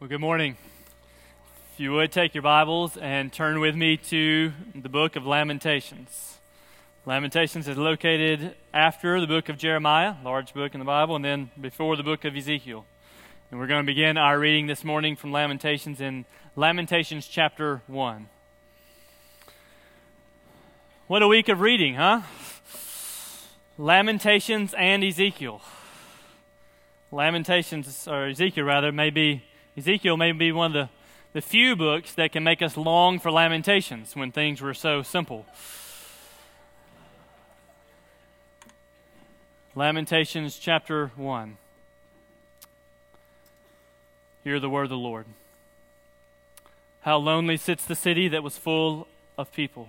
Well, good morning. If you would take your Bibles and turn with me to the book of Lamentations. Lamentations is located after the book of Jeremiah, large book in the Bible, and then before the book of Ezekiel. And we're going to begin our reading this morning from Lamentations in Lamentations chapter 1. What a week of reading, huh? Lamentations and Ezekiel. Lamentations, or Ezekiel rather, may be Ezekiel may be one of the, the few books that can make us long for Lamentations when things were so simple. Lamentations chapter 1. Hear the word of the Lord. How lonely sits the city that was full of people.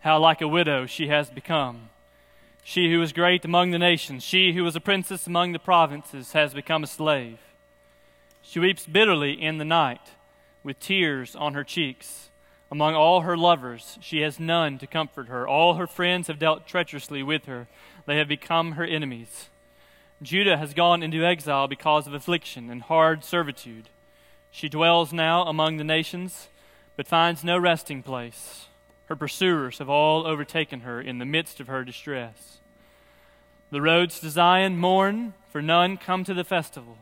How like a widow she has become. She who was great among the nations, she who was a princess among the provinces, has become a slave. She weeps bitterly in the night, with tears on her cheeks. Among all her lovers, she has none to comfort her. All her friends have dealt treacherously with her, they have become her enemies. Judah has gone into exile because of affliction and hard servitude. She dwells now among the nations, but finds no resting place. Her pursuers have all overtaken her in the midst of her distress. The roads to Zion mourn, for none come to the festival.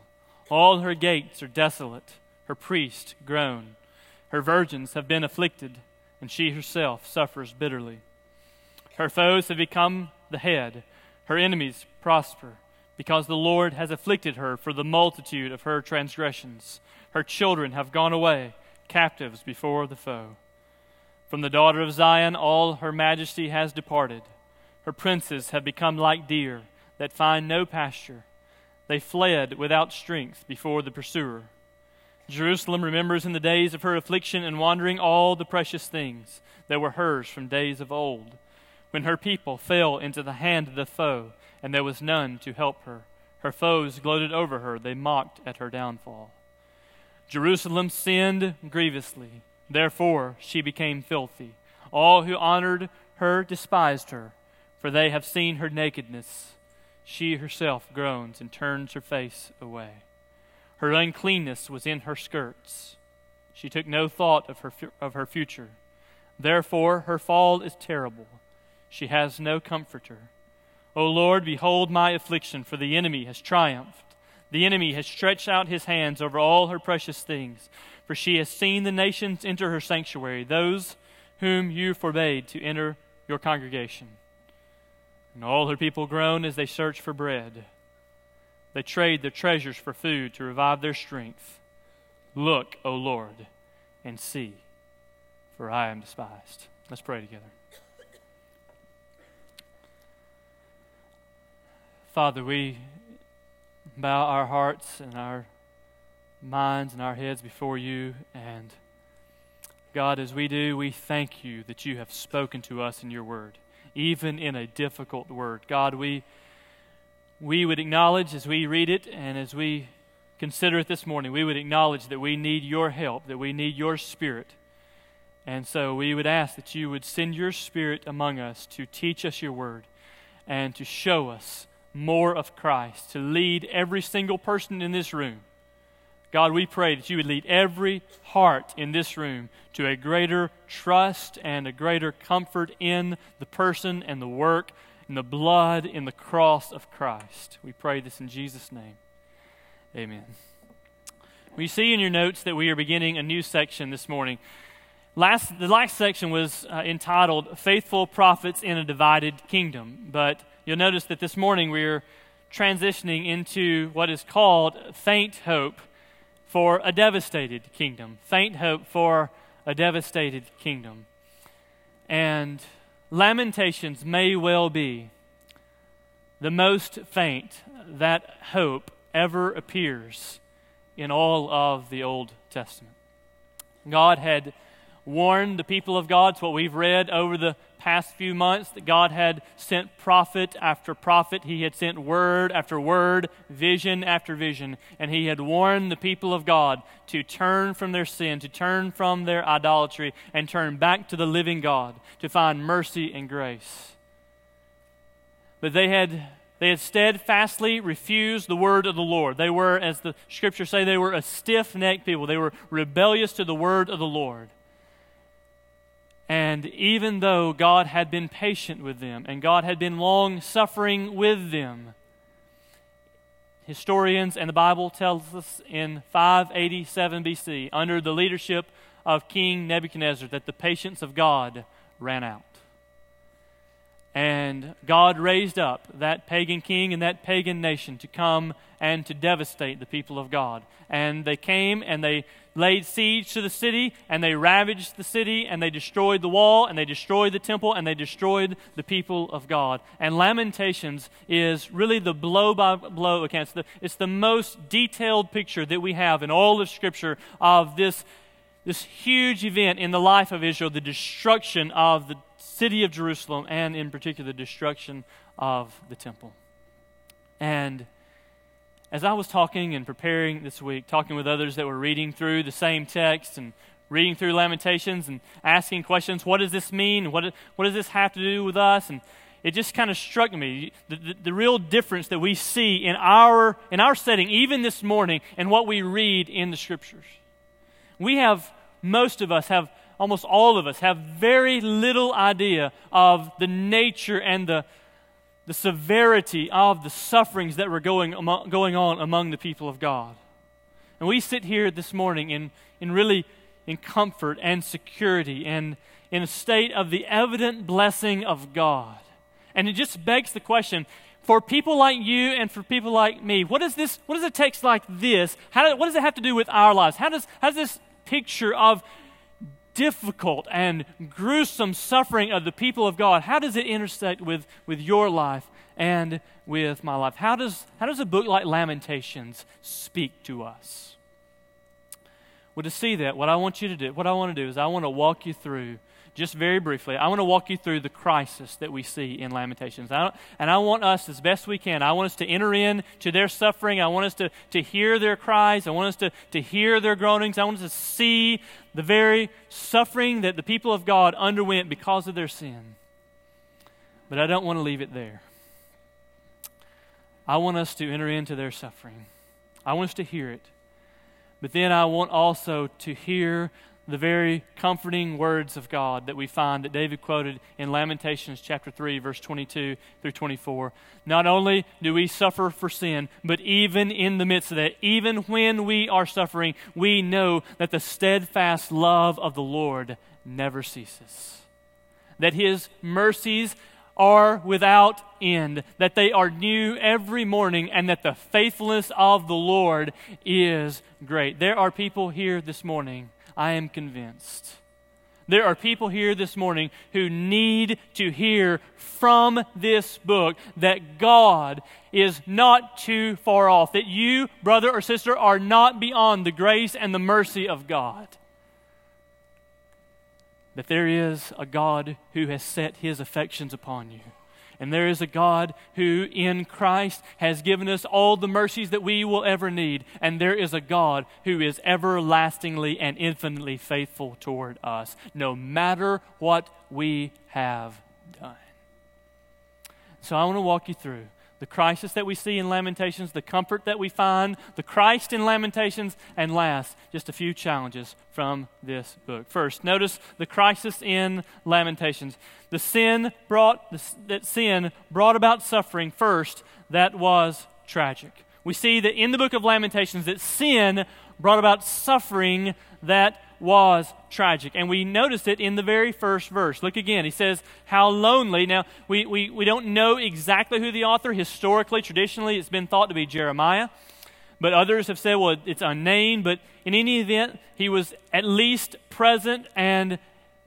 All her gates are desolate, her priests groan. Her virgins have been afflicted, and she herself suffers bitterly. Her foes have become the head, her enemies prosper, because the Lord has afflicted her for the multitude of her transgressions. Her children have gone away, captives before the foe. From the daughter of Zion, all her majesty has departed. Her princes have become like deer that find no pasture. They fled without strength before the pursuer. Jerusalem remembers in the days of her affliction and wandering all the precious things that were hers from days of old, when her people fell into the hand of the foe, and there was none to help her. Her foes gloated over her, they mocked at her downfall. Jerusalem sinned grievously, therefore she became filthy. All who honored her despised her, for they have seen her nakedness she herself groans and turns her face away. Her uncleanness was in her skirts. She took no thought of her, of her future. Therefore, her fall is terrible. She has no comforter. O Lord, behold my affliction, for the enemy has triumphed. The enemy has stretched out his hands over all her precious things, for she has seen the nations enter her sanctuary, those whom you forbade to enter your congregation. And all her people groan as they search for bread. They trade their treasures for food to revive their strength. Look, O Lord, and see, for I am despised. Let's pray together. Father, we bow our hearts and our minds and our heads before you. And God, as we do, we thank you that you have spoken to us in your word even in a difficult word. God, we, we would acknowledge as we read it and as we consider it this morning, we would acknowledge that we need your help, that we need your spirit. And so we would ask that you would send your spirit among us to teach us your word and to show us more of Christ, to lead every single person in this room God, we pray that you would lead every heart in this room to a greater trust and a greater comfort in the person and the work and the blood in the cross of Christ. We pray this in Jesus' name. Amen. We see in your notes that we are beginning a new section this morning. Last, the last section was uh, entitled Faithful Prophets in a Divided Kingdom. But you'll notice that this morning we are transitioning into what is called Faint Hope for a devastated kingdom, faint hope for a devastated kingdom. And Lamentations may well be the most faint that hope ever appears in all of the Old Testament. God had warned the people of God, it's what we've read over the past few months that God had sent prophet after prophet. He had sent word after word, vision after vision, and He had warned the people of God to turn from their sin, to turn from their idolatry, and turn back to the living God, to find mercy and grace. But they had they had steadfastly refused the word of the Lord. They were, as the scriptures say, they were a stiff necked people. They were rebellious to the word of the Lord. And even though God had been patient with them and God had been long suffering with them, historians and the Bible tells us in 587 BC, under the leadership of King Nebuchadnezzar, that the patience of God ran out. And God raised up that pagan king and that pagan nation to come and to devastate the people of God. And they came and they laid siege to the city, and they ravaged the city, and they destroyed the wall, and they destroyed the temple, and they destroyed the people of God. And Lamentations is really the blow by blow account. It's the, it's the most detailed picture that we have in all of Scripture of this, this huge event in the life of Israel, the destruction of the city of Jerusalem, and in particular, the destruction of the temple. And as I was talking and preparing this week, talking with others that were reading through the same text and reading through Lamentations and asking questions, what does this mean? What, what does this have to do with us? And it just kind of struck me the, the, the, real difference that we see in our, in our setting, even this morning, and what we read in the scriptures. We have, most of us have almost all of us, have very little idea of the nature and the, the severity of the sufferings that were going, among, going on among the people of God. And we sit here this morning in, in really in comfort and security and in a state of the evident blessing of God. And it just begs the question for people like you and for people like me, what is this? What does a text like this? How do, what does it have to do with our lives? How does, how does this picture of difficult and gruesome suffering of the people of God, how does it intersect with, with your life and with my life? How does, how does a book like Lamentations speak to us? Well, to see that, what I want you to do, what I want to do is I want to walk you through just very briefly, I want to walk you through the crisis that we see in Lamentations. I and I want us, as best we can, I want us to enter in to their suffering. I want us to, to hear their cries. I want us to, to hear their groanings. I want us to see the very suffering that the people of God underwent because of their sin. But I don't want to leave it there. I want us to enter into their suffering. I want us to hear it. But then I want also to hear the very comforting words of God that we find that David quoted in Lamentations chapter 3 verse 22 through 24. Not only do we suffer for sin, but even in the midst of that, even when we are suffering, we know that the steadfast love of the Lord never ceases. That his mercies are without end, that they are new every morning, and that the faithfulness of the Lord is great. There are people here this morning I am convinced. There are people here this morning who need to hear from this book that God is not too far off, that you, brother or sister, are not beyond the grace and the mercy of God. That there is a God who has set his affections upon you and there is a God who, in Christ, has given us all the mercies that we will ever need. And there is a God who is everlastingly and infinitely faithful toward us, no matter what we have done. So I want to walk you through the crisis that we see in Lamentations, the comfort that we find, the Christ in Lamentations, and last, just a few challenges from this book. First, notice the crisis in Lamentations. The sin brought that sin brought about suffering first that was tragic. We see that in the book of Lamentations that sin brought about suffering that was tragic. And we notice it in the very first verse. Look again. He says, How lonely. Now, we, we, we don't know exactly who the author, historically, traditionally, it's been thought to be Jeremiah. But others have said, well, it's unnamed. But in any event, he was at least present and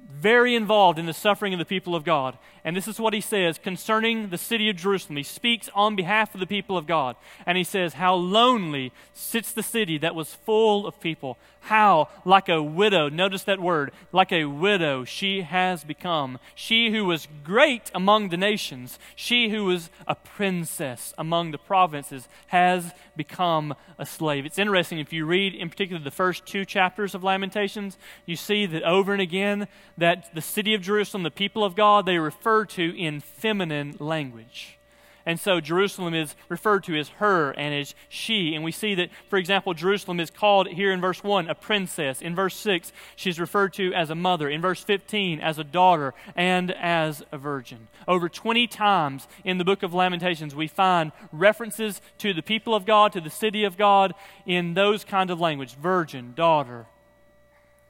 very involved in the suffering of the people of God. And this is what he says concerning the city of Jerusalem. He speaks on behalf of the people of God. And he says, How lonely sits the city that was full of people. How, like a widow, notice that word, like a widow, she has become. She who was great among the nations, she who was a princess among the provinces, has become a slave. It's interesting, if you read in particular the first two chapters of Lamentations, you see that over and again that the city of Jerusalem, the people of God, they refer to in feminine language. And so Jerusalem is referred to as her and as she. And we see that, for example, Jerusalem is called here in verse 1 a princess. In verse 6, she's referred to as a mother. In verse 15, as a daughter and as a virgin. Over 20 times in the book of Lamentations, we find references to the people of God, to the city of God, in those kind of language virgin, daughter,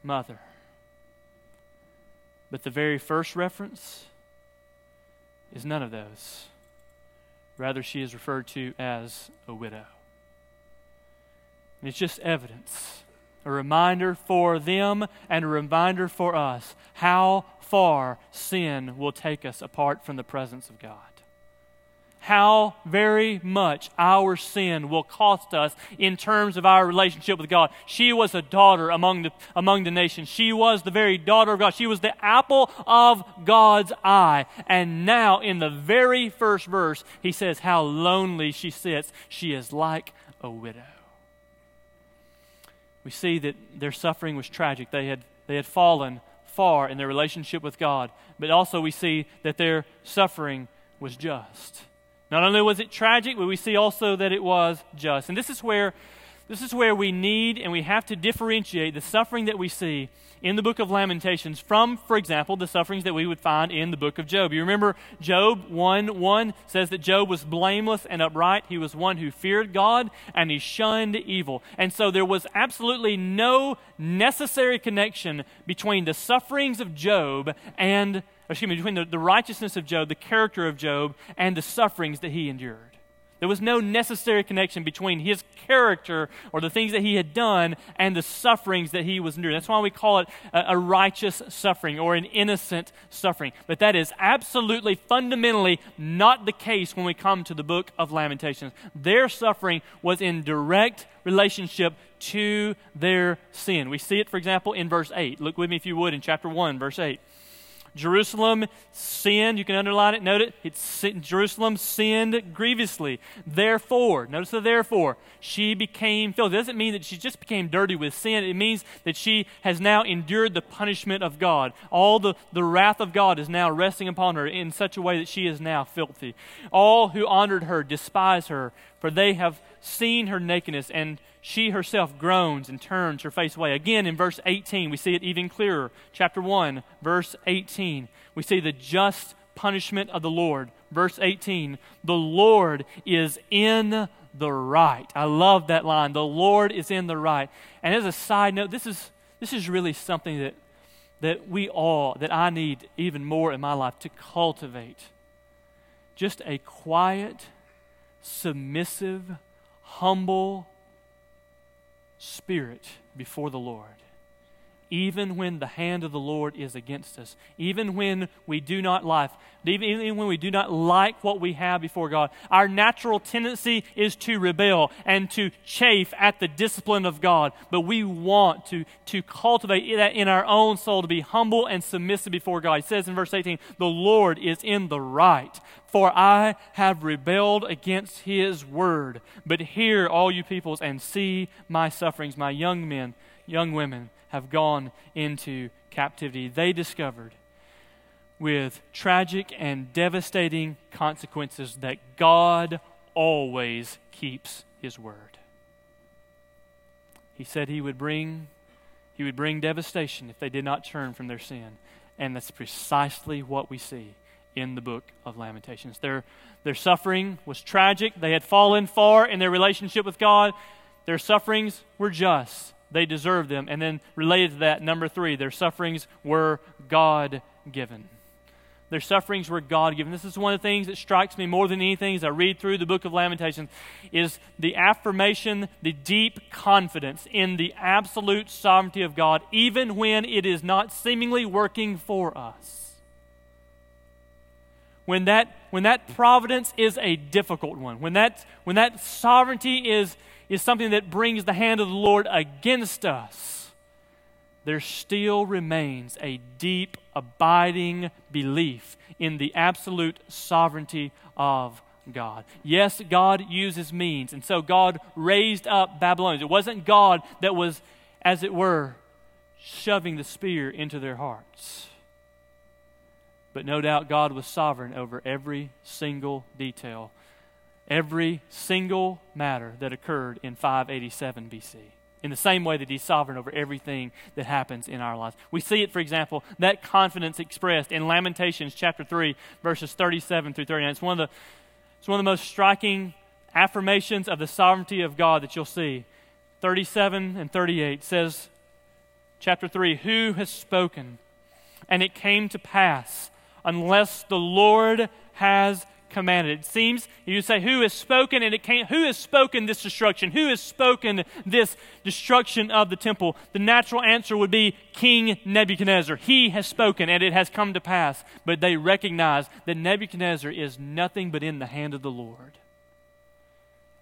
mother. But the very first reference is none of those. Rather, she is referred to as a widow. And it's just evidence, a reminder for them and a reminder for us how far sin will take us apart from the presence of God how very much our sin will cost us in terms of our relationship with God. She was a daughter among the, among the nations. She was the very daughter of God. She was the apple of God's eye. And now, in the very first verse, he says, How lonely she sits. She is like a widow. We see that their suffering was tragic. They had, they had fallen far in their relationship with God. But also, we see that their suffering was just. Not only was it tragic, but we see also that it was just. And this is where this is where we need and we have to differentiate the suffering that we see in the book of Lamentations from, for example, the sufferings that we would find in the book of Job. You remember Job 1 1 says that Job was blameless and upright. He was one who feared God and he shunned evil. And so there was absolutely no necessary connection between the sufferings of Job and excuse me, between the, the righteousness of Job, the character of Job, and the sufferings that he endured. There was no necessary connection between his character or the things that he had done and the sufferings that he was enduring. That's why we call it a, a, righteous suffering or an innocent suffering. But that is absolutely fundamentally not the case when we come to the book of Lamentations. Their suffering was in direct relationship to their sin. We see it, for example, in verse 8. Look with me, if you would, in chapter 1, verse 8. Jerusalem sinned. You can underline it, note it. It's, Jerusalem sinned grievously. Therefore, notice the therefore, she became filthy. It doesn't mean that she just became dirty with sin. It means that she has now endured the punishment of God. All the, the wrath of God is now resting upon her in such a way that she is now filthy. All who honored her despise her, for they have seen her nakedness and she herself groans and turns her face away. Again, in verse 18, we see it even clearer. Chapter 1, verse 18, we see the just punishment of the Lord. Verse 18, the Lord is in the right. I love that line. The Lord is in the right. And as a side note, this is, this is really something that, that we all, that I need even more in my life to cultivate. Just a quiet, submissive, humble, spirit before the Lord. Even when the hand of the Lord is against us, even when we do not like, even when we do not like what we have before God, our natural tendency is to rebel and to chafe at the discipline of God. But we want to, to cultivate that in our own soul to be humble and submissive before God. He says in verse 18, The Lord is in the right, for I have rebelled against his word. But hear, all you peoples, and see my sufferings. My young men, young women have gone into captivity. They discovered with tragic and devastating consequences that God always keeps his word. He said he would bring he would bring devastation if they did not turn from their sin. And that's precisely what we see in the book of Lamentations. Their, their suffering was tragic. They had fallen far in their relationship with God. Their sufferings were just. They deserved them. And then, related to that, number three, their sufferings were God given. Their sufferings were God given. This is one of the things that strikes me more than anything as I read through the book of Lamentations is the affirmation, the deep confidence in the absolute sovereignty of God, even when it is not seemingly working for us when that, when that providence is a difficult one, when that, when that sovereignty is, is something that brings the hand of the Lord against us, there still remains a deep, abiding belief in the absolute sovereignty of God. Yes, God uses means, and so God raised up Babylonians. It wasn't God that was, as it were, shoving the spear into their hearts. But no doubt God was sovereign over every single detail every single matter that occurred in 587 BC. In the same way that he's sovereign over everything that happens in our lives. We see it, for example, that confidence expressed in Lamentations chapter 3, verses 37 through 39. It's one of the, it's one of the most striking affirmations of the sovereignty of God that you'll see. 37 and 38 says, chapter 3, Who has spoken? And it came to pass, unless the Lord has commanded. It seems you say, Who has spoken? And it came, who has spoken this destruction? Who has spoken this destruction of the temple? The natural answer would be King Nebuchadnezzar. He has spoken, and it has come to pass. But they recognize that Nebuchadnezzar is nothing but in the hand of the Lord.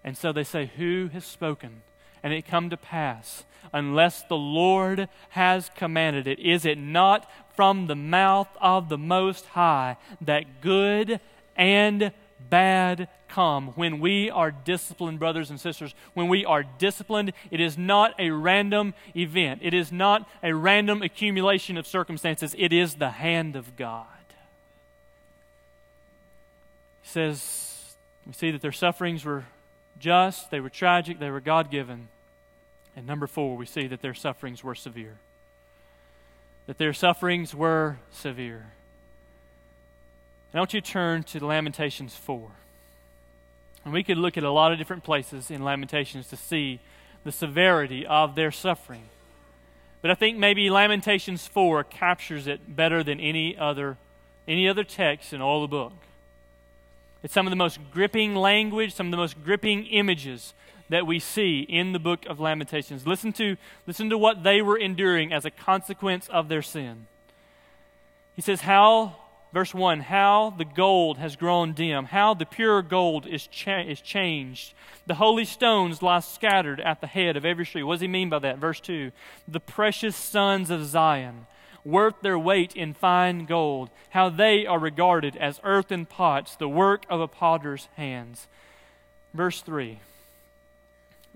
And so they say, Who has spoken? And it come to pass, unless the Lord has commanded it. Is it not from the mouth of the Most High that good and bad come when we are disciplined, brothers and sisters. When we are disciplined, it is not a random event, it is not a random accumulation of circumstances, it is the hand of God. He says, we see that their sufferings were just, they were tragic, they were God given. And number four, we see that their sufferings were severe. That their sufferings were severe. I want you to turn to Lamentations 4. And we could look at a lot of different places in Lamentations to see the severity of their suffering. But I think maybe Lamentations 4 captures it better than any other, any other text in all the book. It's some of the most gripping language, some of the most gripping images that we see in the book of Lamentations. Listen to, listen to what they were enduring as a consequence of their sin. He says, How, verse 1, how the gold has grown dim, how the pure gold is, cha- is changed. The holy stones lie scattered at the head of every tree. What does he mean by that? Verse 2 The precious sons of Zion worth their weight in fine gold, how they are regarded as earthen pots, the work of a potter's hands. Verse 3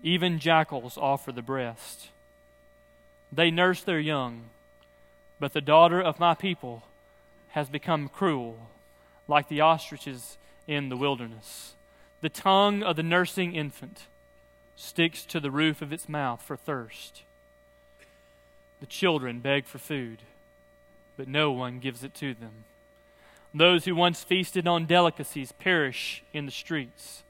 Even jackals offer the breast. They nurse their young, but the daughter of my people has become cruel, like the ostriches in the wilderness. The tongue of the nursing infant sticks to the roof of its mouth for thirst. The children beg for food but no one gives it to them. Those who once feasted on delicacies perish in the streets.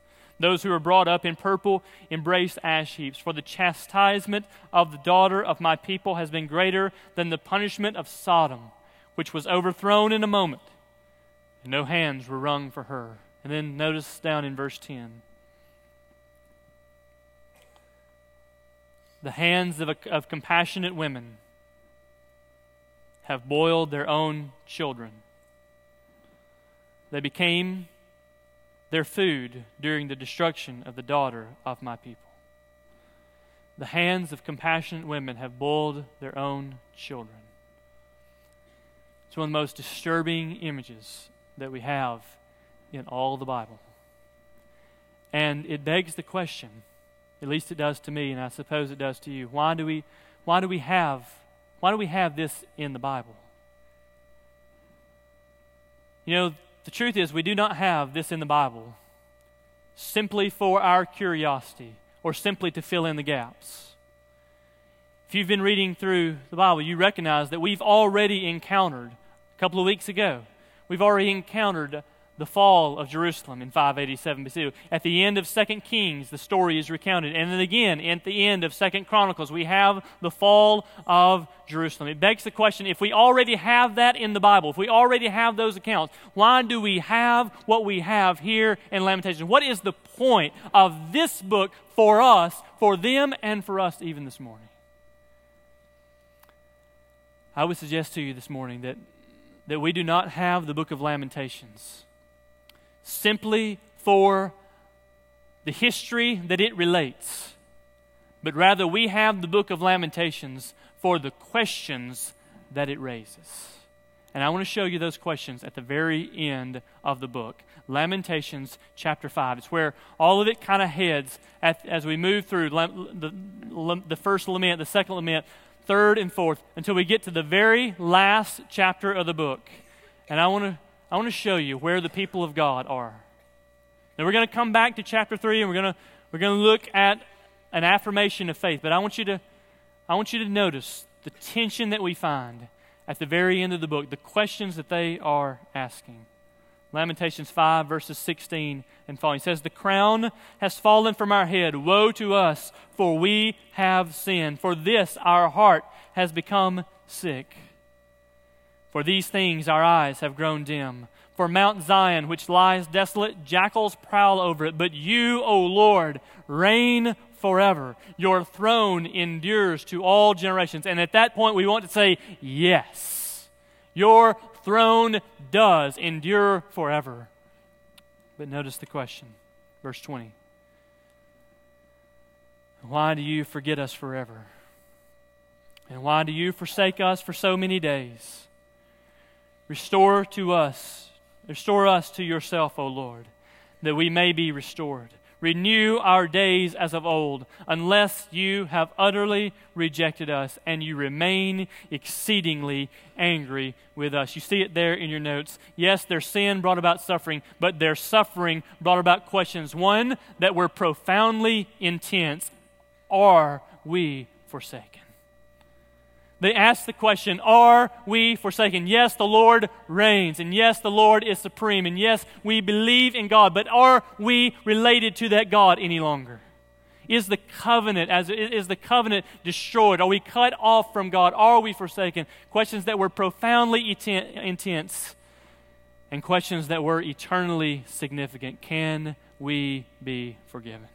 Those who are brought up in purple embrace ash heaps. For the chastisement of the daughter of my people has been greater than the punishment of Sodom, which was overthrown in a moment, and no hands were wrung for her. And then notice down in verse 10 the hands of, a, of compassionate women have boiled their own children. They became their food during the destruction of the daughter of my people. The hands of compassionate women have boiled their own children. It's one of the most disturbing images that we have in all the Bible. And it begs the question, at least it does to me, and I suppose it does to you, why do we, why do we have why do we have this in the Bible? You know, the truth is, we do not have this in the Bible simply for our curiosity or simply to fill in the gaps. If you've been reading through the Bible, you recognize that we've already encountered, a couple of weeks ago, we've already encountered the fall of Jerusalem in 587 BC. At the end of 2 Kings, the story is recounted. And then again, at the end of 2 Chronicles, we have the fall of Jerusalem. It begs the question if we already have that in the Bible, if we already have those accounts, why do we have what we have here in Lamentations? What is the point of this book for us, for them, and for us even this morning? I would suggest to you this morning that, that we do not have the book of Lamentations simply for the history that it relates, but rather we have the book of Lamentations for the questions that it raises. And I want to show you those questions at the very end of the book. Lamentations chapter 5. It's where all of it kind of heads at, as we move through the, the first lament, the second lament, third, and fourth, until we get to the very last chapter of the book. And I want to I want to show you where the people of God are. Now we're going to come back to chapter 3 and we're going to we're going to look at an affirmation of faith, but I want you to I want you to notice the tension that we find at the very end of the book, the questions that they are asking. Lamentations 5, verses 16 and following. He says, The crown has fallen from our head. Woe to us, for we have sinned. For this our heart has become sick. For these things our eyes have grown dim. For Mount Zion, which lies desolate, jackals prowl over it. But you, O Lord, reign forever. Your throne endures to all generations. And at that point, we want to say, Yes, your throne does endure forever. But notice the question, verse 20. Why do you forget us forever? And why do you forsake us for so many days? Restore to us, restore us to yourself, O Lord, that we may be restored. Renew our days as of old, unless you have utterly rejected us and you remain exceedingly angry with us. You see it there in your notes. Yes, their sin brought about suffering, but their suffering brought about questions. One, that were profoundly intense Are we forsaken? They ask the question, Are we forsaken? Yes, the Lord reigns, and yes, the Lord is supreme, and yes, we believe in God, but are we related to that God any longer? Is the covenant as is the covenant destroyed? Are we cut off from God? Are we forsaken? Questions that were profoundly intense and questions that were eternally significant. Can we be forgiven?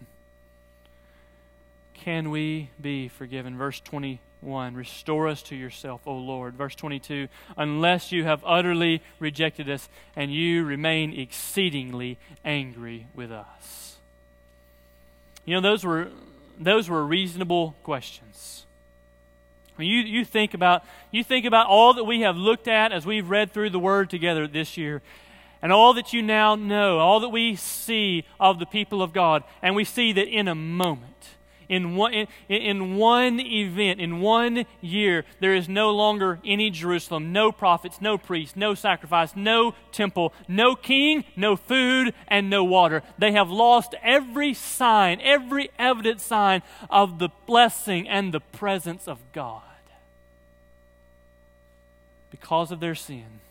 Can we be forgiven? Verse 20 1. Restore us to yourself, O Lord. Verse 22 Unless you have utterly rejected us and you remain exceedingly angry with us. You know, those were, those were reasonable questions. When you, you, think about, you think about all that we have looked at as we've read through the Word together this year, and all that you now know, all that we see of the people of God, and we see that in a moment, in one, in, in one event, in one year, there is no longer any Jerusalem, no prophets, no priests, no sacrifice, no temple, no king, no food, and no water. They have lost every sign, every evident sign of the blessing and the presence of God. Because of their sin,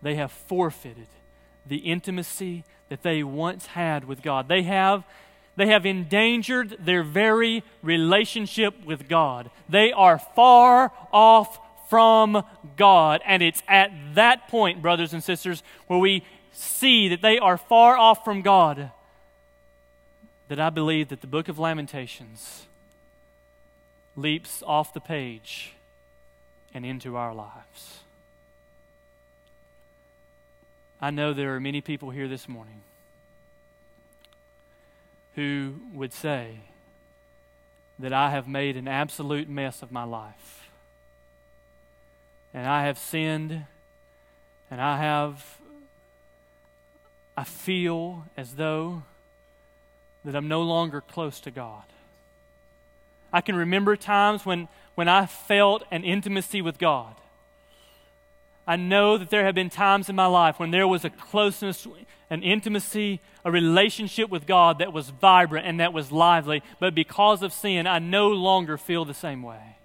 they have forfeited the intimacy that they once had with God. They have they have endangered their very relationship with God. They are far off from God. And it's at that point, brothers and sisters, where we see that they are far off from God, that I believe that the book of Lamentations leaps off the page and into our lives. I know there are many people here this morning who would say that I have made an absolute mess of my life. And I have sinned, and I have, I feel as though that I'm no longer close to God. I can remember times when, when I felt an intimacy with God. I know that there have been times in my life when there was a closeness, an intimacy, a relationship with God that was vibrant and that was lively, but because of sin, I no longer feel the same way.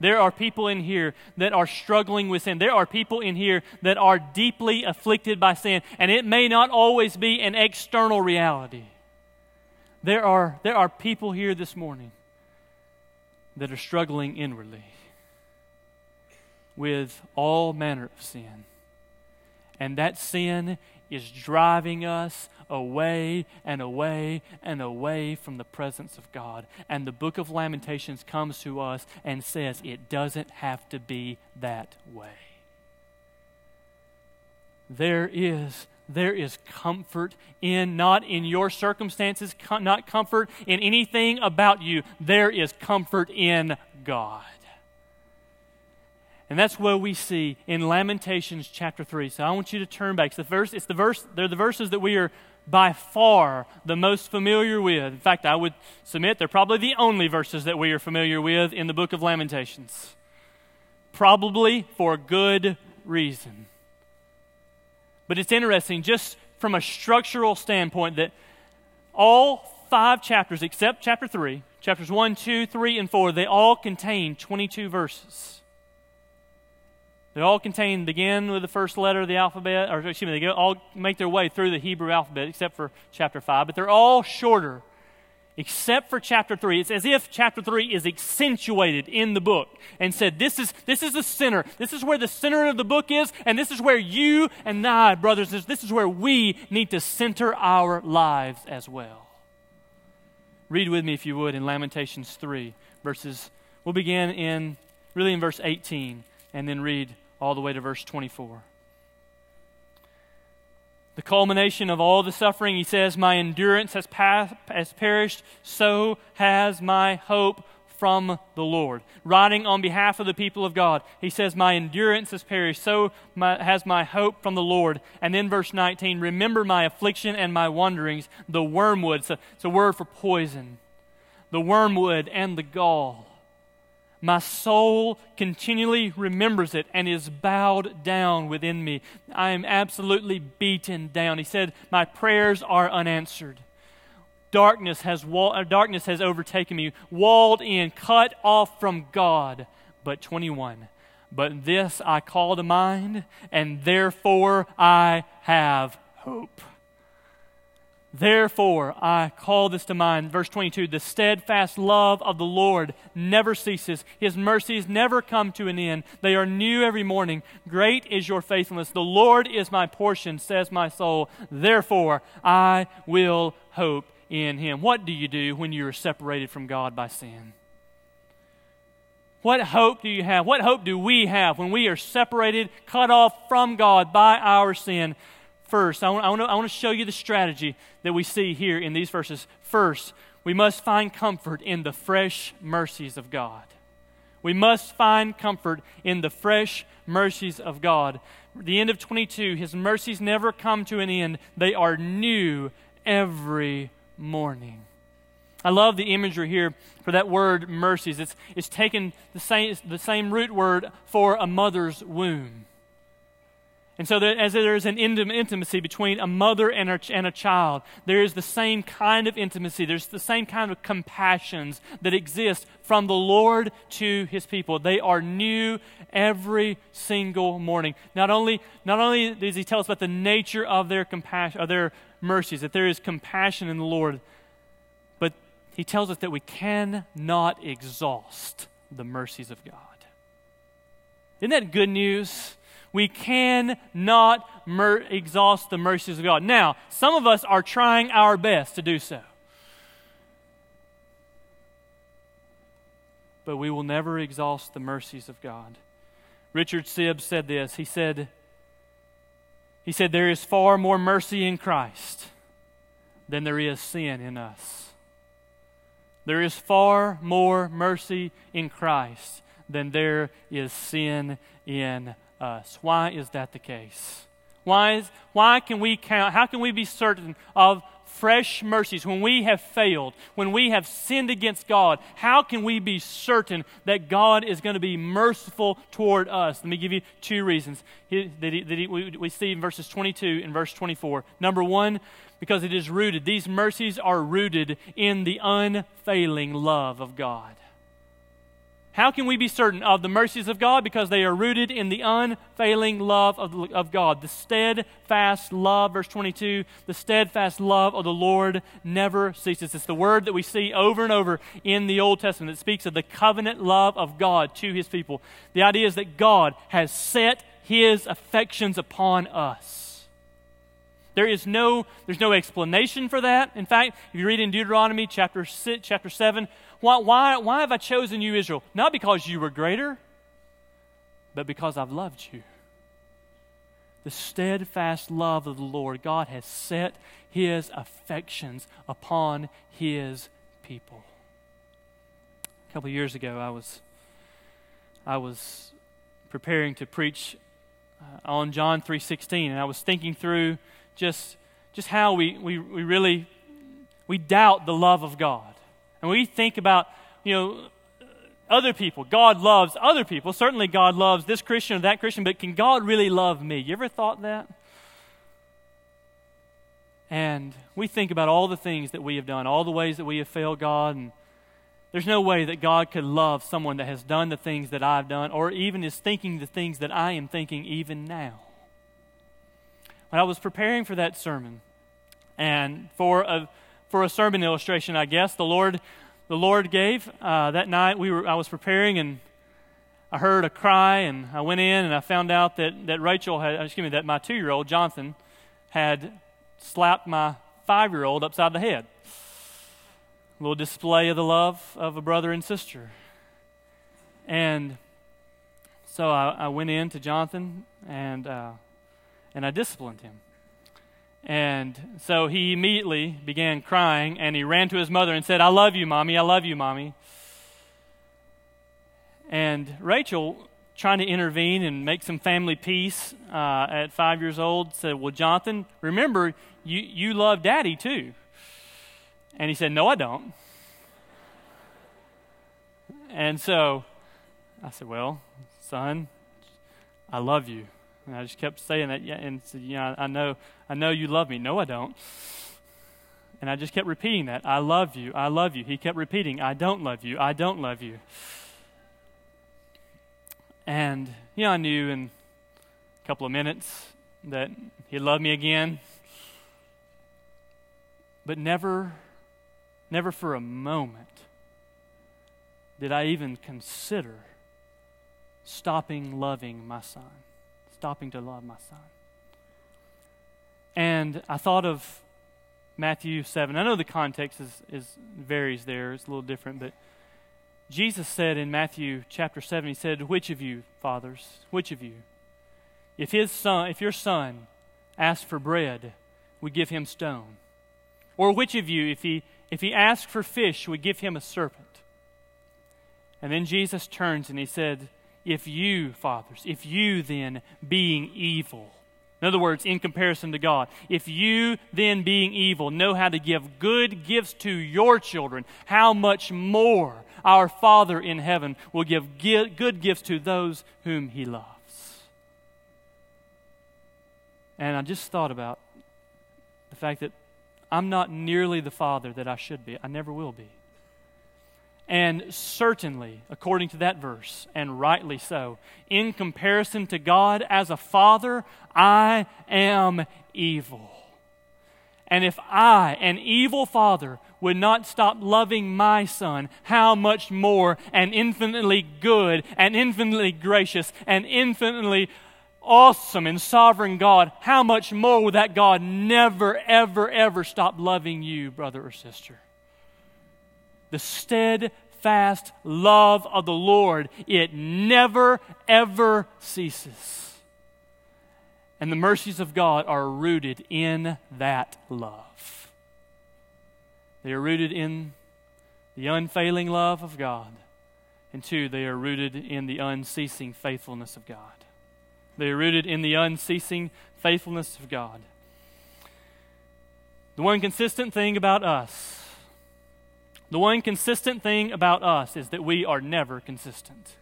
There are people in here that are struggling with sin. There are people in here that are deeply afflicted by sin, and it may not always be an external reality. There are, there are people here this morning that are struggling inwardly with all manner of sin. And that sin is driving us away and away and away from the presence of God. And the book of Lamentations comes to us and says it doesn't have to be that way. There is there is comfort in not in your circumstances, not comfort in anything about you. There is comfort in God. And that's what we see in Lamentations chapter 3. So I want you to turn back. It's the verse, it's the verse, they're the verses that we are by far the most familiar with. In fact, I would submit they're probably the only verses that we are familiar with in the book of Lamentations. Probably for a good reason. But it's interesting, just from a structural standpoint that all five chapters, except chapter 3, chapters 1, 2, 3, and 4, they all contain 22 verses. They all contain, begin with the first letter of the alphabet, or excuse me, they all make their way through the Hebrew alphabet, except for chapter 5, but they're all shorter except for chapter 3. It's as if chapter 3 is accentuated in the book and said, This is, this is the center. This is where the center of the book is, and this is where you and I, brothers, this is where we need to center our lives as well. Read with me, if you would, in Lamentations 3, verses, we'll begin in, really in verse 18, and then read all the way to verse 24 the culmination of all the suffering, he says, My endurance has, passed, has perished, so has my hope from the Lord. Writing on behalf of the people of God, he says, My endurance has perished, so my, has my hope from the Lord. And then verse 19, Remember my affliction and my wanderings, the wormwood. So it's a word for poison. The wormwood and the gall my soul continually remembers it and is bowed down within me. I am absolutely beaten down. He said, My prayers are unanswered. Darkness has, uh, darkness has overtaken me, walled in, cut off from God. But 21. But this I call to mind, and therefore I have hope. Therefore, I call this to mind. Verse 22 The steadfast love of the Lord never ceases, His mercies never come to an end. They are new every morning. Great is your faithfulness. The Lord is my portion, says my soul. Therefore, I will hope in Him. What do you do when you are separated from God by sin? What hope do you have? What hope do we have when we are separated, cut off from God by our sin? First, I want, I, want to, show you the strategy that we see here in these verses. First, we must find comfort in the fresh mercies of God. We must find comfort in the fresh mercies of God. the end of 22, His mercies never come to an end, they are new every morning. I love the imagery here for that word mercies. It's, it's taken the same, the same root word for a mother's womb. And so, that as there is an intimacy between a mother and a, and a child, there is the same kind of intimacy. There's the same kind of compassions that exist from the Lord to his people. They are new every single morning. Not only, not only does he tell us about the nature of their compassion, of their mercies, that there is compassion in the Lord, but he tells us that we cannot exhaust the mercies of God. Isn't that good news? We cannot mer- exhaust the mercies of God. Now, some of us are trying our best to do so. But we will never exhaust the mercies of God. Richard Sibbes said this. He said, he said, There is far more mercy in Christ than there is sin in us. There is far more mercy in Christ than there is sin in us. Why is that the case? Why, is, why can we count, how can we be certain of fresh mercies when we have failed, when we have sinned against God? How can we be certain that God is going to be merciful toward us? Let me give you two reasons that, he, that he, we, see in verses 22 and verse 24. Number one, because it is rooted, these mercies are rooted in the unfailing love of God. How can we be certain of the mercies of God? Because they are rooted in the unfailing love of, of God. The steadfast love, verse 22, the steadfast love of the Lord never ceases. It's the word that we see over and over in the Old Testament that speaks of the covenant love of God to his people. The idea is that God has set his affections upon us. There is no, there's no explanation for that. In fact, if you read in Deuteronomy chapter, six, chapter 7, why, why, why have I chosen you, Israel? Not because you were greater, but because I've loved you. The steadfast love of the Lord, God has set his affections upon his people. A couple years ago, I was, I was preparing to preach uh, on John 3.16, and I was thinking through just, just how we, we, we really we doubt the love of God. And we think about, you know, other people. God loves other people. Certainly, God loves this Christian or that Christian, but can God really love me? You ever thought that? And we think about all the things that we have done, all the ways that we have failed God. And there's no way that God could love someone that has done the things that I've done or even is thinking the things that I am thinking even now. When I was preparing for that sermon, and for a, for a sermon illustration, I guess, the Lord, the Lord gave uh, that night, we were, I was preparing and I heard a cry, and I went in and I found out that, that Rachel had, excuse me, that my two year old, Jonathan, had slapped my five year old upside the head. A little display of the love of a brother and sister. And so I, I went in to Jonathan and, uh, and I disciplined him. And so he immediately began crying and he ran to his mother and said, I love you, mommy, I love you, mommy. And Rachel, trying to intervene and make some family peace uh, at five years old, said, Well, Jonathan, remember, you, you love daddy too. And he said, No, I don't. And so I said, Well, son, I love you. And I just kept saying that and said, You know, I know, I know you love me. No, I don't. And I just kept repeating that. I love you. I love you. He kept repeating, I don't love you. I don't love you. And, you know, I knew in a couple of minutes that he loved me again. But never, never for a moment did I even consider stopping loving my son, stopping to love my son. And I thought of Matthew 7. I know the context is, is varies there, it's a little different, but Jesus said in Matthew chapter 7, He said, Which of you, fathers, which of you, if his son, if your son asked for bread, would give him stone? Or which of you, if he if he asked for fish, would give him a serpent? And then Jesus turns and he said, If you, fathers, if you then, being evil, in other words, in comparison to God, if you then, being evil, know how to give good gifts to your children, how much more our Father in heaven will give good gifts to those whom He loves? And I just thought about the fact that I'm not nearly the Father that I should be. I never will be. And certainly, according to that verse, and rightly so, in comparison to God as a father, I am evil. And if I, an evil father, would not stop loving my son, how much more an infinitely good and infinitely gracious and infinitely awesome and sovereign God, how much more would that God never, ever, ever stop loving you, brother or sister? The steadfast love of the Lord. It never, ever ceases. And the mercies of God are rooted in that love. They are rooted in the unfailing love of God. And two, they are rooted in the unceasing faithfulness of God. They are rooted in the unceasing faithfulness of God. The one consistent thing about us the one consistent thing about us is that we are never consistent.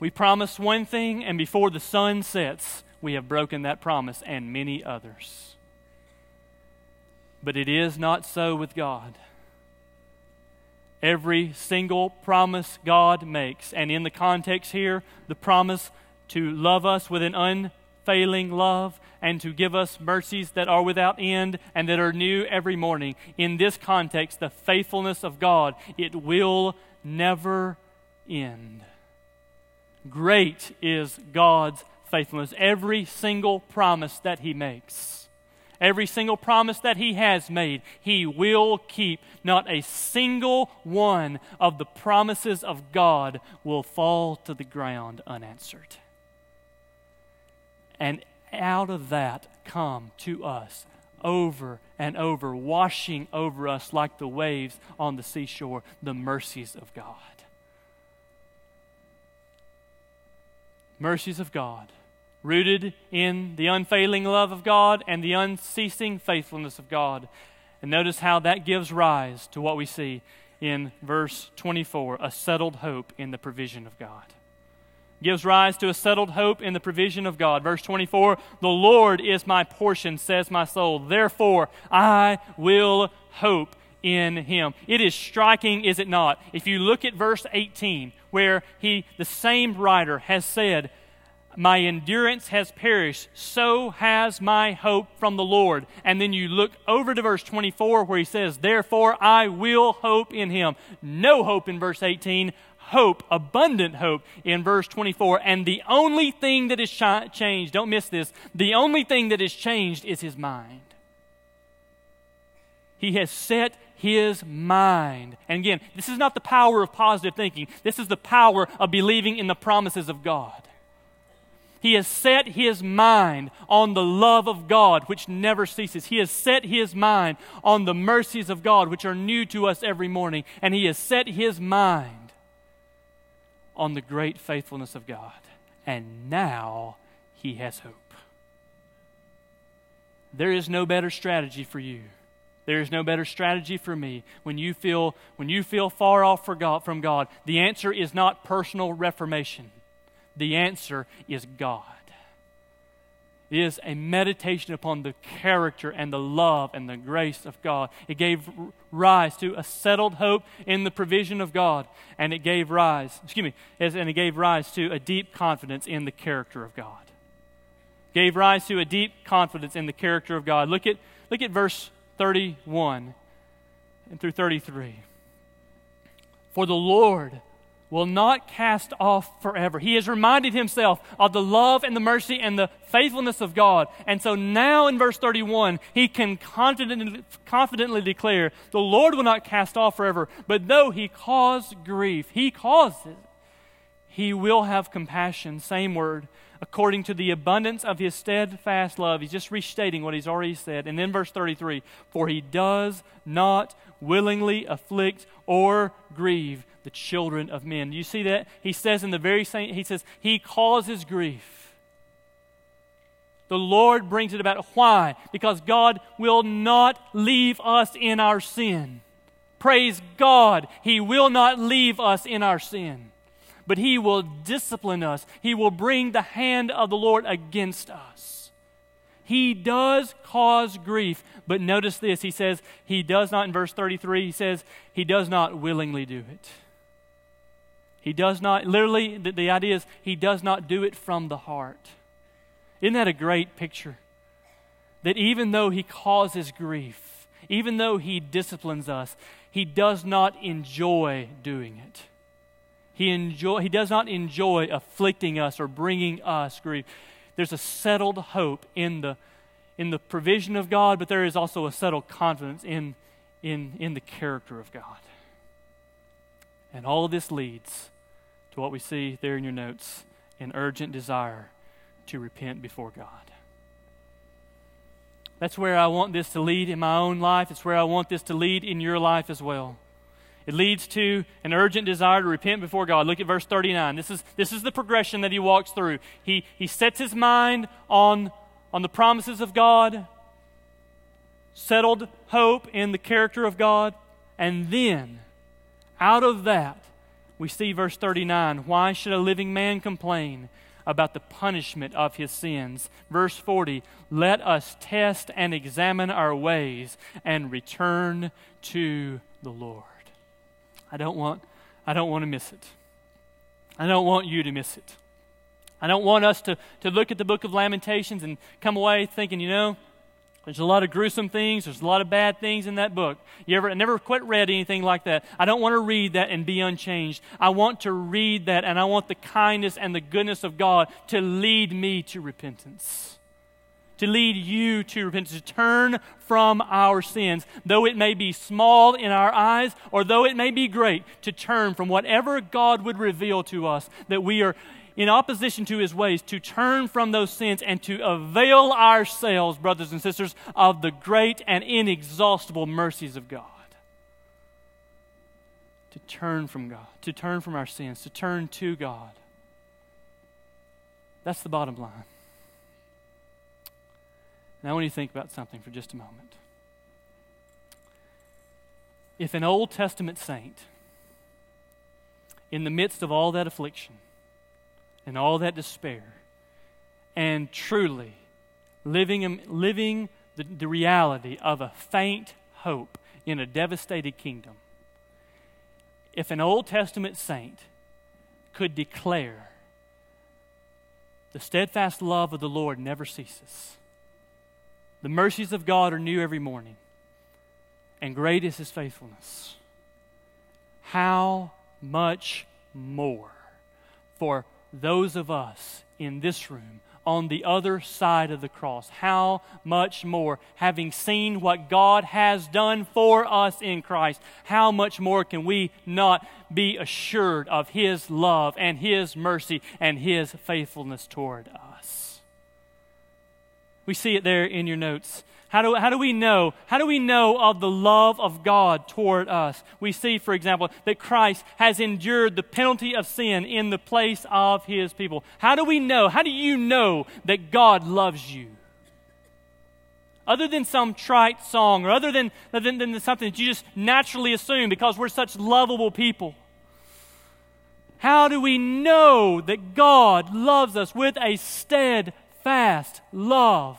We promise one thing, and before the sun sets, we have broken that promise and many others. But it is not so with God. Every single promise God makes, and in the context here, the promise to love us with an unfailing love and to give us mercies that are without end and that are new every morning. In this context, the faithfulness of God, it will never end. Great is God's faithfulness. Every single promise that He makes, every single promise that He has made, He will keep. Not a single one of the promises of God will fall to the ground unanswered. And out of that come to us over and over, washing over us like the waves on the seashore, the mercies of God. Mercies of God, rooted in the unfailing love of God and the unceasing faithfulness of God. And notice how that gives rise to what we see in verse 24 a settled hope in the provision of God. Gives rise to a settled hope in the provision of God. Verse 24 The Lord is my portion, says my soul. Therefore, I will hope in him. It is striking, is it not? If you look at verse 18, where he, the same writer, has said, My endurance has perished, so has my hope from the Lord. And then you look over to verse 24, where he says, Therefore I will hope in him. No hope in verse 18, hope, abundant hope in verse 24. And the only thing that is changed, don't miss this, the only thing that is changed is his mind. He has set his mind. And again, this is not the power of positive thinking, this is the power of believing in the promises of God. He has set his mind on the love of God, which never ceases. He has set his mind on the mercies of God, which are new to us every morning. And he has set his mind on the great faithfulness of God. And now he has hope. There is no better strategy for you there is no better strategy for me when you feel, when you feel far off God, from God. The answer is not personal reformation, the answer is God. Is a meditation upon the character and the love and the grace of God. It gave rise to a settled hope in the provision of God, and it gave rise, excuse me, and it gave rise to a deep confidence in the character of God. Gave rise to a deep confidence in the character of God. Look at, look at verse 31 and through 33. For the Lord will not cast off forever. He has reminded himself of the love and the mercy and the faithfulness of God. And so now in verse 31, he can confidently, confidently declare, The Lord will not cast off forever, but though he cause grief, he causes, he will have compassion. Same word according to the abundance of his steadfast love. He's just restating what he's already said. And then verse 33 For he does not willingly afflict or grieve the children of men. Do you see that? He says in the very same, he says, He causes grief. The Lord brings it about. Why? Because God will not leave us in our sin. Praise God, He will not leave us in our sin but He will discipline us. He will bring the hand of the Lord against us. He does cause grief, but notice this. He says, He does not, in verse 33, He says, He does not willingly do it. He does not, literally, the, the idea is, He does not do it from the heart. Isn't that a great picture? That even though He causes grief, even though He disciplines us, He does not enjoy doing it. He, enjoy, he does not enjoy afflicting us or bringing us grief. There's a settled hope in the, in the provision of God, but there is also a settled confidence in, in, in the character of God. And all of this leads to what we see there in your notes an urgent desire to repent before God. That's where I want this to lead in my own life. It's where I want this to lead in your life as well. It leads to an urgent desire to repent before God. Look at verse 39. This is, this is the progression that he walks through. He, he sets his mind on, on the promises of God, settled hope in the character of God, and then out of that, we see verse 39 Why should a living man complain about the punishment of his sins? Verse 40 Let us test and examine our ways and return to the Lord. I don't want, I don't want to miss it. I don't want you to miss it. I don't want us to, to look at the book of Lamentations and come away thinking, you know, there's a lot of gruesome things, there's a lot of bad things in that book. You ever I never quite read anything like that. I don't want to read that and be unchanged. I want to read that and I want the kindness and the goodness of God to lead me to repentance to lead you to repentance, to turn from our sins, though it may be small in our eyes or though it may be great, to turn from whatever God would reveal to us that we are in opposition to his ways, to turn from those sins and to avail ourselves, brothers and sisters, of the great and inexhaustible mercies of God. To turn from God, to turn from our sins, to turn to God. That's the bottom line. Now, I want you to think about something for just a moment. If an Old Testament saint, in the midst of all that affliction and all that despair, and truly living, living the, the reality of a faint hope in a devastated kingdom, if an Old Testament saint could declare, the steadfast love of the Lord never ceases, the mercies of God are new every morning, and great is his faithfulness, how much more for those of us in this room on the other side of the cross. How much more, having seen what God has done for us in Christ, how much more can we not be assured of His love and His mercy and His faithfulness toward us? We see it there in your notes. How do, how do we know? How do we know of the love of God toward us? We see, for example, that Christ has endured the penalty of sin in the place of his people. How do we know? How do you know that God loves you? Other than some trite song or other than, than, than something that you just naturally assume because we're such lovable people. How do we know that God loves us with a steadfast love?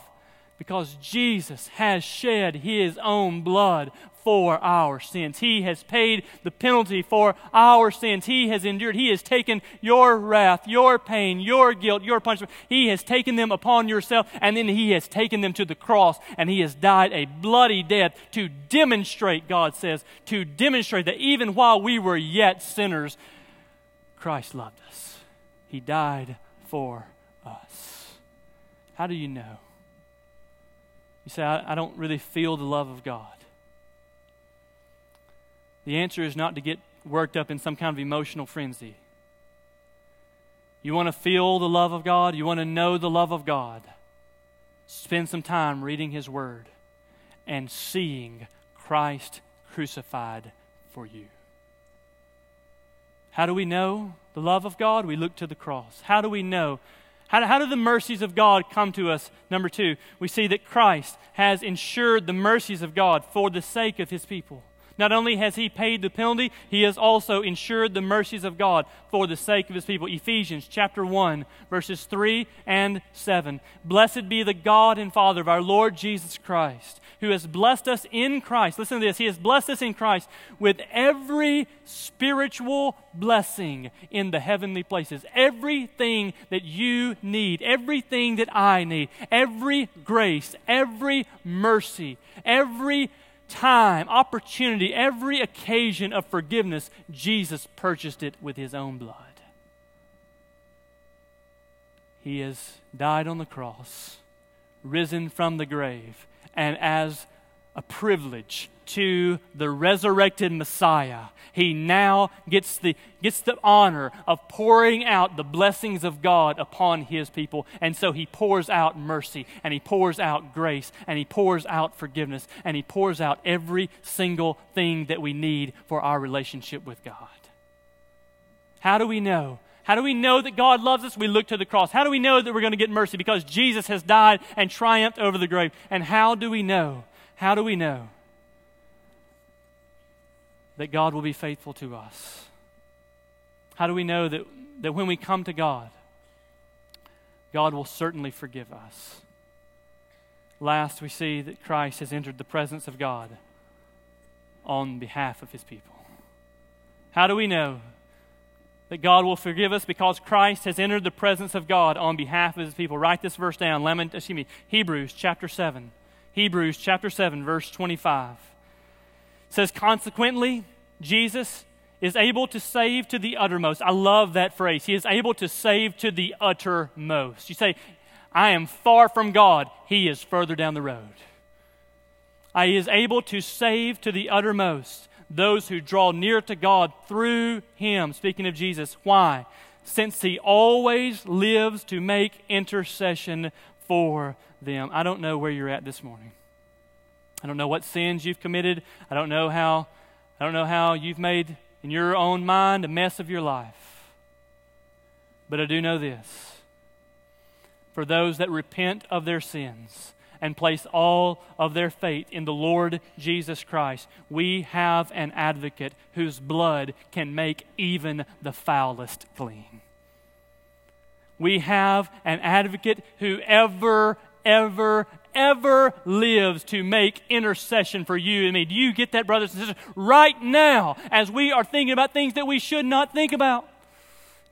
Because Jesus has shed his own blood for our sins. He has paid the penalty for our sins. He has endured. He has taken your wrath, your pain, your guilt, your punishment. He has taken them upon yourself, and then He has taken them to the cross, and He has died a bloody death to demonstrate, God says, to demonstrate that even while we were yet sinners, Christ loved us. He died for us. How do you know? You say, I, I don't really feel the love of God. The answer is not to get worked up in some kind of emotional frenzy. You want to feel the love of God? You want to know the love of God? Spend some time reading His Word and seeing Christ crucified for you. How do we know the love of God? We look to the cross. How do we know how, how do the mercies of God come to us? Number two, we see that Christ has ensured the mercies of God for the sake of his people. Not only has he paid the penalty, he has also ensured the mercies of God for the sake of his people. Ephesians chapter 1, verses 3 and 7. Blessed be the God and Father of our Lord Jesus Christ, who has blessed us in Christ. Listen to this. He has blessed us in Christ with every spiritual blessing in the heavenly places. Everything that you need, everything that I need, every grace, every mercy, every time, opportunity, every occasion of forgiveness, Jesus purchased it with his own blood. He has died on the cross, risen from the grave, and as a privilege to the resurrected Messiah, he now gets the, gets the honor of pouring out the blessings of God upon his people. And so he pours out mercy, and he pours out grace, and he pours out forgiveness, and he pours out every single thing that we need for our relationship with God. How do we know? How do we know that God loves us? We look to the cross. How do we know that we're going to get mercy? Because Jesus has died and triumphed over the grave. And how do we know? How do we know that God will be faithful to us? How do we know that, that when we come to God, God will certainly forgive us? Last, we see that Christ has entered the presence of God on behalf of his people. How do we know that God will forgive us because Christ has entered the presence of God on behalf of his people? Write this verse down. Lament, excuse me, Hebrews chapter 7. Hebrews chapter 7, verse 25. Says, Consequently, Jesus is able to save to the uttermost. I love that phrase. He is able to save to the uttermost. You say, I am far from God. He is further down the road. He is able to save to the uttermost those who draw near to God through him. Speaking of Jesus, why? Since he always lives to make intercession for them. I don't know where you're at this morning. I don't know what sins you've committed. I don't know how I don't know how you've made in your own mind a mess of your life. But I do know this. For those that repent of their sins and place all of their faith in the Lord Jesus Christ, we have an advocate whose blood can make even the foulest clean. We have an advocate who ever, ever, ever lives to make intercession for you and me. Do you get that, brothers and sisters? Right now, as we are thinking about things that we should not think about,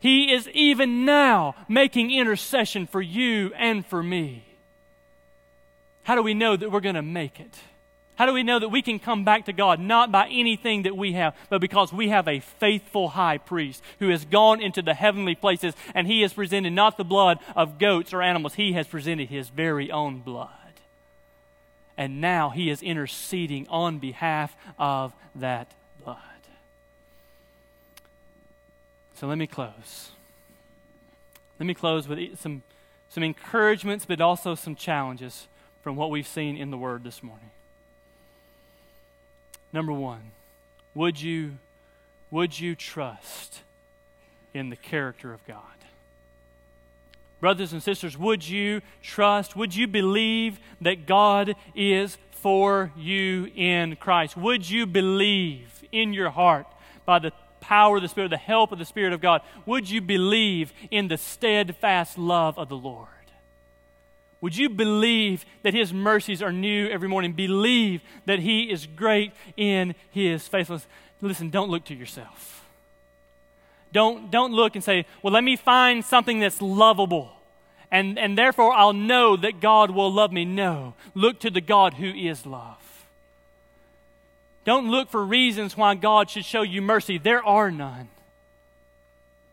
He is even now making intercession for you and for me. How do we know that we're going to make it? How do we know that we can come back to God not by anything that we have, but because we have a faithful high priest who has gone into the heavenly places and he has presented not the blood of goats or animals, he has presented his very own blood. And now he is interceding on behalf of that blood. So let me close. Let me close with some, some encouragements, but also some challenges from what we've seen in the Word this morning. Number one, would you, would you trust in the character of God? Brothers and sisters, would you trust, would you believe that God is for you in Christ? Would you believe in your heart by the power of the Spirit, the help of the Spirit of God? Would you believe in the steadfast love of the Lord? Would you believe that His mercies are new every morning? Believe that He is great in His faithfulness. Listen, don't look to yourself. Don't, don't look and say, well, let me find something that's lovable, and, and therefore I'll know that God will love me. No. Look to the God who is love. Don't look for reasons why God should show you mercy. There are none.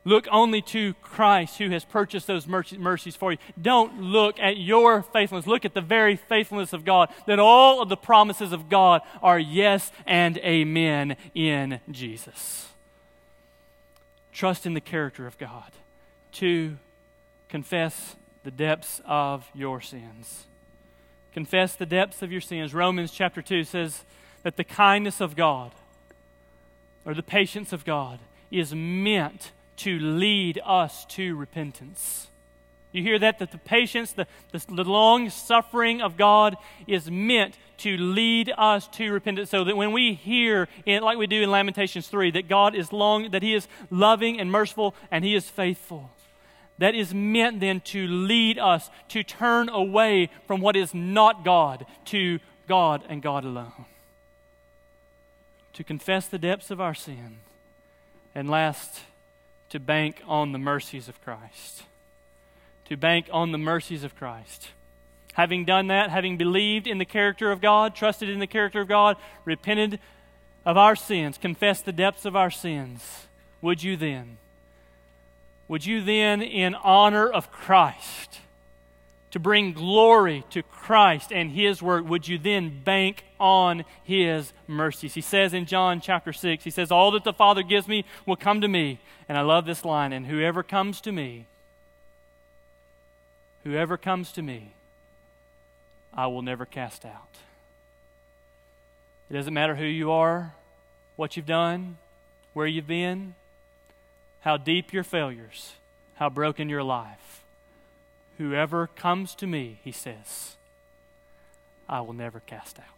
Look only to Christ who has purchased those mercies for you. Don't look at your faithfulness. Look at the very faithfulness of God, that all of the promises of God are yes and amen in Jesus. Trust in the character of God. Two, confess the depths of your sins. Confess the depths of your sins. Romans chapter 2 says that the kindness of God or the patience of God is meant to lead us to repentance. You hear that? That the patience, the, the, long suffering of God is meant to lead us to repentance. So that when we hear, in, like we do in Lamentations 3, that God is long, that He is loving and merciful and He is faithful, that is meant then to lead us to turn away from what is not God to God and God alone. To confess the depths of our sin. And last, to bank on the mercies of Christ. To bank on the mercies of Christ. Having done that, having believed in the character of God, trusted in the character of God, repented of our sins, confessed the depths of our sins, would you then? Would you then, in honor of Christ, to bring glory to Christ and His work, would you then bank on His mercies? He says in John chapter 6, He says, All that the Father gives me will come to me. And I love this line, and whoever comes to me, whoever comes to me, I will never cast out. It doesn't matter who you are, what you've done, where you've been, how deep your failures, how broken your life. Whoever comes to me, he says, I will never cast out.